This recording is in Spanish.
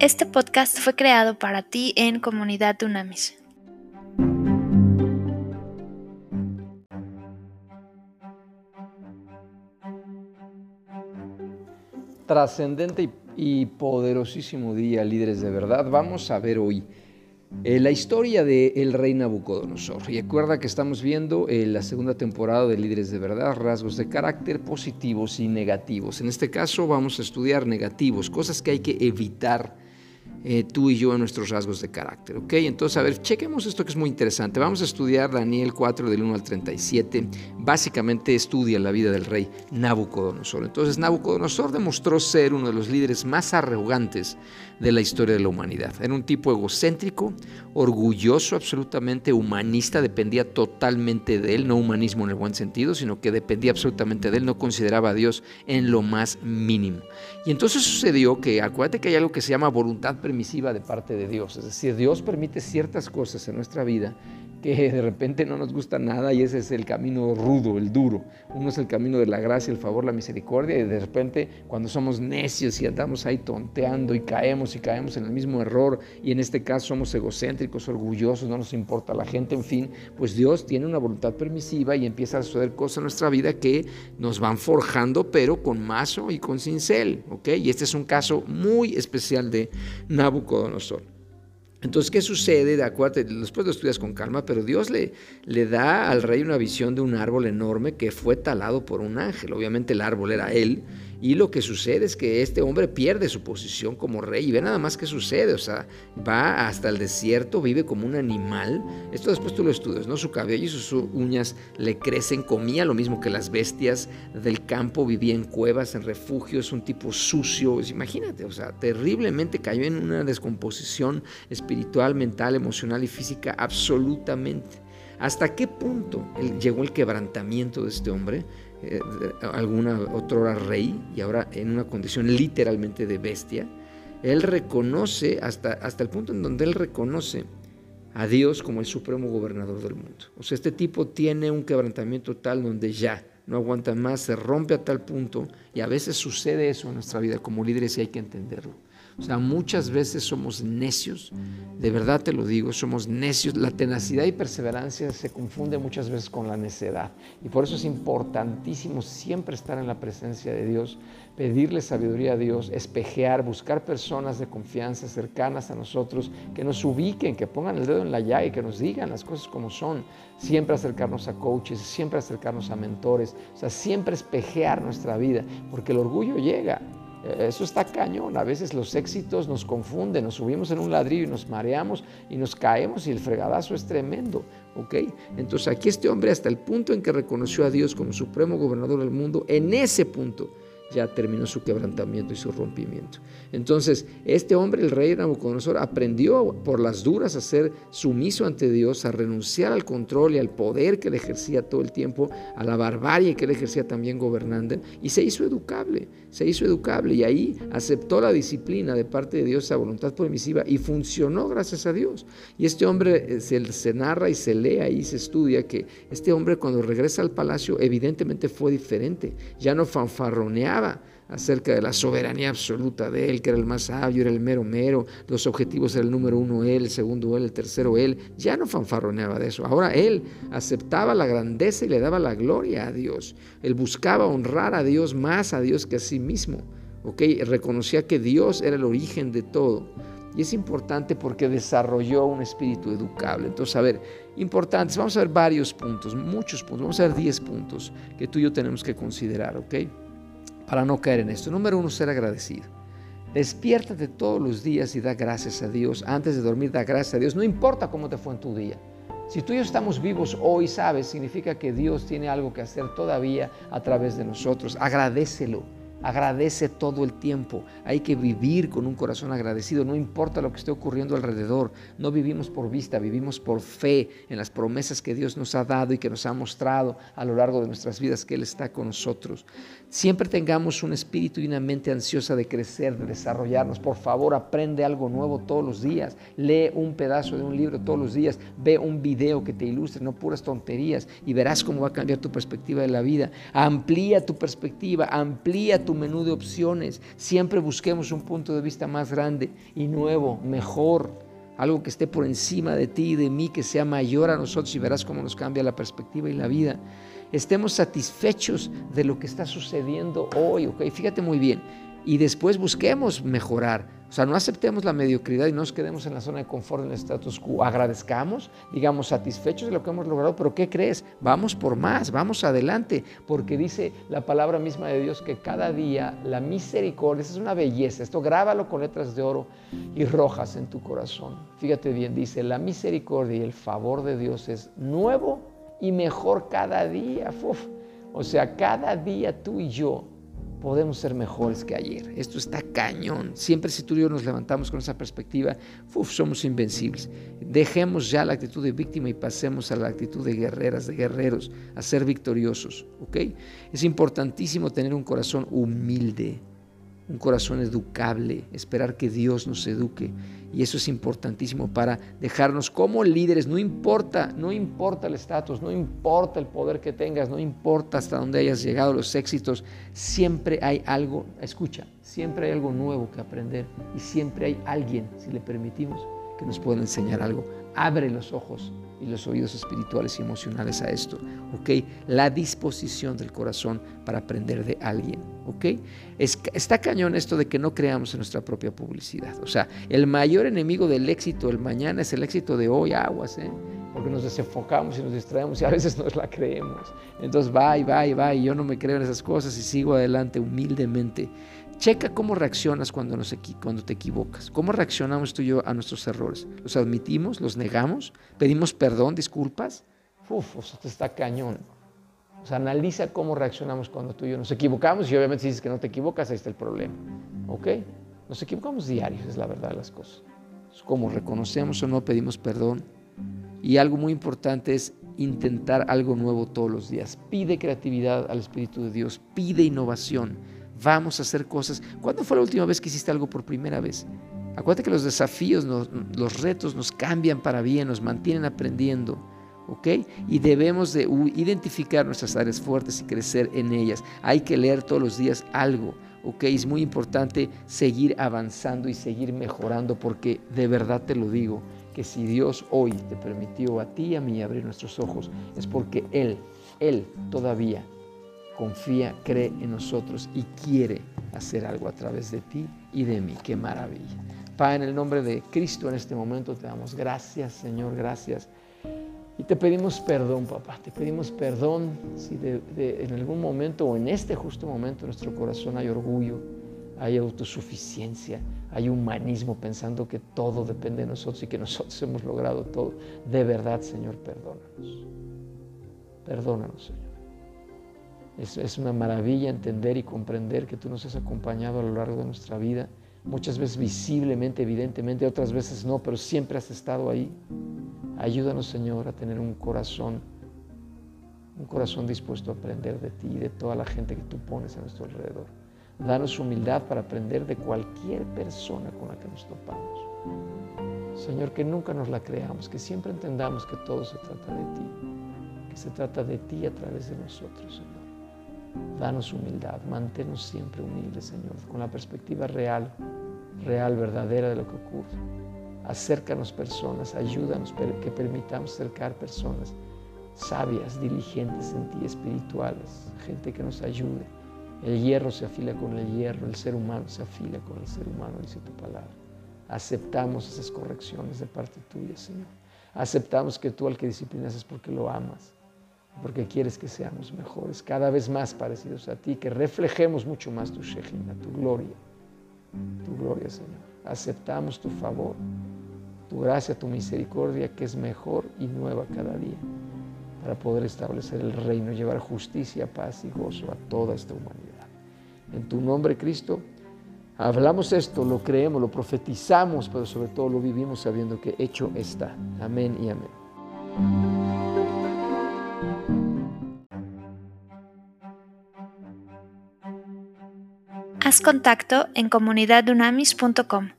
Este podcast fue creado para ti en Comunidad Dunamis. Trascendente y poderosísimo día, líderes de verdad. Vamos a ver hoy eh, la historia del rey Nabucodonosor. Y recuerda que estamos viendo eh, la segunda temporada de Líderes de Verdad, rasgos de carácter positivos y negativos. En este caso vamos a estudiar negativos, cosas que hay que evitar eh, tú y yo en nuestros rasgos de carácter. ¿ok? Entonces, a ver, chequemos esto que es muy interesante. Vamos a estudiar Daniel 4 del 1 al 37. Básicamente estudia la vida del rey Nabucodonosor. Entonces, Nabucodonosor demostró ser uno de los líderes más arrogantes de la historia de la humanidad. Era un tipo egocéntrico, orgulloso, absolutamente humanista, dependía totalmente de él, no humanismo en el buen sentido, sino que dependía absolutamente de él, no consideraba a Dios en lo más mínimo. Y entonces sucedió que, acuérdate que hay algo que se llama voluntad permisiva de parte de Dios. Es decir, Dios permite ciertas cosas en nuestra vida que de repente no nos gusta nada y ese es el camino rudo, el duro. Uno es el camino de la gracia, el favor, la misericordia y de repente cuando somos necios y andamos ahí tonteando y caemos y caemos en el mismo error y en este caso somos egocéntricos, orgullosos, no nos importa la gente, en fin, pues Dios tiene una voluntad permisiva y empieza a suceder cosas en nuestra vida que nos van forjando pero con mazo y con cincel, ¿ok? Y este es un caso muy especial de Nabucodonosor. Entonces, ¿qué sucede? De acuerdo, después lo estudias con calma, pero Dios le, le da al rey una visión de un árbol enorme que fue talado por un ángel. Obviamente el árbol era él, y lo que sucede es que este hombre pierde su posición como rey. Y ve nada más qué sucede. O sea, va hasta el desierto, vive como un animal. Esto después tú lo estudias, ¿no? Su cabello y sus uñas le crecen. Comía lo mismo que las bestias del campo. Vivía en cuevas, en refugios. Un tipo sucio. Pues imagínate, o sea, terriblemente cayó en una descomposición espiritual, mental, emocional y física absolutamente. ¿Hasta qué punto llegó el quebrantamiento de este hombre? eh, alguna rey y ahora en una condición literalmente de bestia, él reconoce hasta, hasta el punto en donde él reconoce a Dios como el supremo gobernador del mundo. O sea, este tipo tiene un quebrantamiento tal donde ya no aguanta más, se rompe a tal punto y a veces sucede eso en nuestra vida como líderes y hay que entenderlo. O sea, muchas veces somos necios, de verdad te lo digo, somos necios. La tenacidad y perseverancia se confunde muchas veces con la necedad. Y por eso es importantísimo siempre estar en la presencia de Dios, pedirle sabiduría a Dios, espejear, buscar personas de confianza cercanas a nosotros, que nos ubiquen, que pongan el dedo en la llaga y que nos digan las cosas como son. Siempre acercarnos a coaches, siempre acercarnos a mentores, o sea, siempre espejear nuestra vida, porque el orgullo llega eso está cañón. A veces los éxitos nos confunden, nos subimos en un ladrillo y nos mareamos y nos caemos y el fregadazo es tremendo. ¿ok? Entonces aquí este hombre hasta el punto en que reconoció a Dios como supremo gobernador del mundo, en ese punto ya terminó su quebrantamiento y su rompimiento. Entonces, este hombre, el rey Nabucodonosor, aprendió por las duras a ser sumiso ante Dios, a renunciar al control y al poder que le ejercía todo el tiempo, a la barbarie que le ejercía también gobernando, y se hizo educable, se hizo educable, y ahí aceptó la disciplina de parte de Dios, esa voluntad permisiva, y funcionó gracias a Dios. Y este hombre eh, se, se narra y se lee ahí, se estudia que este hombre cuando regresa al palacio evidentemente fue diferente, ya no fanfarroneaba, acerca de la soberanía absoluta de él, que era el más sabio, era el mero mero, los objetivos eran el número uno él, el segundo él, el tercero él, ya no fanfarroneaba de eso. Ahora él aceptaba la grandeza y le daba la gloria a Dios. Él buscaba honrar a Dios más a Dios que a sí mismo. ¿ok? Reconocía que Dios era el origen de todo. Y es importante porque desarrolló un espíritu educable. Entonces, a ver, importantes, vamos a ver varios puntos, muchos puntos, vamos a ver 10 puntos que tú y yo tenemos que considerar, ¿ok? Para no caer en esto. Número uno, ser agradecido. Despiértate todos los días y da gracias a Dios. Antes de dormir, da gracias a Dios. No importa cómo te fue en tu día. Si tú y yo estamos vivos hoy, sabes, significa que Dios tiene algo que hacer todavía a través de nosotros. Agradecelo. Agradece todo el tiempo. Hay que vivir con un corazón agradecido. No importa lo que esté ocurriendo alrededor. No vivimos por vista, vivimos por fe en las promesas que Dios nos ha dado y que nos ha mostrado a lo largo de nuestras vidas que Él está con nosotros. Siempre tengamos un espíritu y una mente ansiosa de crecer, de desarrollarnos. Por favor, aprende algo nuevo todos los días. Lee un pedazo de un libro todos los días. Ve un video que te ilustre, no puras tonterías, y verás cómo va a cambiar tu perspectiva de la vida. Amplía tu perspectiva, amplía tu menú de opciones. Siempre busquemos un punto de vista más grande y nuevo, mejor algo que esté por encima de ti y de mí, que sea mayor a nosotros y verás cómo nos cambia la perspectiva y la vida estemos satisfechos de lo que está sucediendo hoy, ¿ok? Fíjate muy bien. Y después busquemos mejorar. O sea, no aceptemos la mediocridad y no nos quedemos en la zona de confort, en el status quo. Agradezcamos, digamos, satisfechos de lo que hemos logrado, pero ¿qué crees? Vamos por más, vamos adelante, porque dice la palabra misma de Dios que cada día la misericordia, esa es una belleza, esto grábalo con letras de oro y rojas en tu corazón. Fíjate bien, dice, la misericordia y el favor de Dios es nuevo y mejor cada día. O sea, cada día tú y yo podemos ser mejores que ayer. Esto está cañón. Siempre si tú y yo nos levantamos con esa perspectiva, somos invencibles. Dejemos ya la actitud de víctima y pasemos a la actitud de guerreras, de guerreros, a ser victoriosos. ¿ok? Es importantísimo tener un corazón humilde, un corazón educable, esperar que Dios nos eduque y eso es importantísimo para dejarnos como líderes. No importa, no importa el estatus, no importa el poder que tengas, no importa hasta dónde hayas llegado, los éxitos. Siempre hay algo, escucha, siempre hay algo nuevo que aprender y siempre hay alguien, si le permitimos, que nos pueda enseñar algo. Abre los ojos y los oídos espirituales y emocionales a esto, ¿ok? La disposición del corazón para aprender de alguien, ¿ok? está cañón esto de que no creamos en nuestra propia publicidad. O sea, el mayor enemigo del éxito del mañana es el éxito de hoy, aguas, ¿eh? Porque nos desenfocamos y nos distraemos y a veces nos la creemos. Entonces, va y va va yo no me creo en esas cosas y sigo adelante humildemente. Checa cómo reaccionas cuando, nos, cuando te equivocas. ¿Cómo reaccionamos tú y yo a nuestros errores? ¿Los admitimos? ¿Los negamos? ¿Pedimos perdón, disculpas? Uf, eso está cañón. O sea, analiza cómo reaccionamos cuando tú y yo nos equivocamos y obviamente si dices que no te equivocas, ahí está el problema. ¿Ok? Nos equivocamos diarios, es la verdad de las cosas. Cómo reconocemos o no pedimos perdón. Y algo muy importante es intentar algo nuevo todos los días. Pide creatividad al Espíritu de Dios, pide innovación Vamos a hacer cosas. ¿Cuándo fue la última vez que hiciste algo por primera vez? Acuérdate que los desafíos, los retos nos cambian para bien, nos mantienen aprendiendo. ¿ok? Y debemos de identificar nuestras áreas fuertes y crecer en ellas. Hay que leer todos los días algo, ¿ok? Es muy importante seguir avanzando y seguir mejorando porque de verdad te lo digo, que si Dios hoy te permitió a ti y a mí abrir nuestros ojos, es porque Él, Él todavía confía, cree en nosotros y quiere hacer algo a través de ti y de mí. Qué maravilla. Padre, en el nombre de Cristo en este momento te damos gracias, Señor, gracias. Y te pedimos perdón, papá, te pedimos perdón si en algún momento o en este justo momento en nuestro corazón hay orgullo, hay autosuficiencia, hay humanismo pensando que todo depende de nosotros y que nosotros hemos logrado todo. De verdad, Señor, perdónanos. Perdónanos, Señor. Es, una maravilla entender y comprender que tú nos has acompañado a lo largo de nuestra vida, muchas veces visiblemente, evidentemente, otras veces no, pero siempre has estado ahí. Ayúdanos, Señor, a tener un corazón, un corazón dispuesto a aprender de ti y de toda la gente que tú pones a nuestro alrededor. Danos humildad para aprender de cualquier persona con la que nos topamos. Señor, que nunca nos la creamos, que siempre entendamos que todo se trata de ti, que se trata de ti a través de nosotros, Señor. Danos humildad, manténnos siempre humildes, Señor, con la perspectiva real, real, verdadera de lo que ocurre. Acércanos personas, ayúdanos que permitamos acercar personas sabias, diligentes en ti, espirituales, gente que nos ayude. El hierro se afila con el hierro, el ser humano se afila con el ser humano, dice tu palabra. Aceptamos esas correcciones de parte tuya, Señor. Aceptamos que tú al que disciplinas es porque lo amas porque quieres que seamos mejores, cada vez más parecidos a ti, que reflejemos mucho más tu Shekhinah, tu gloria, tu gloria, Señor. Aceptamos tu favor, tu gracia, tu misericordia, que es mejor y nueva cada día, para poder establecer el reino, llevar justicia, paz y gozo a toda esta humanidad. En tu nombre, Cristo, hablamos esto, lo creemos, lo profetizamos, pero sobre todo lo vivimos sabiendo que hecho está. Amén y amén. Haz contacto en comunidadunamis.com.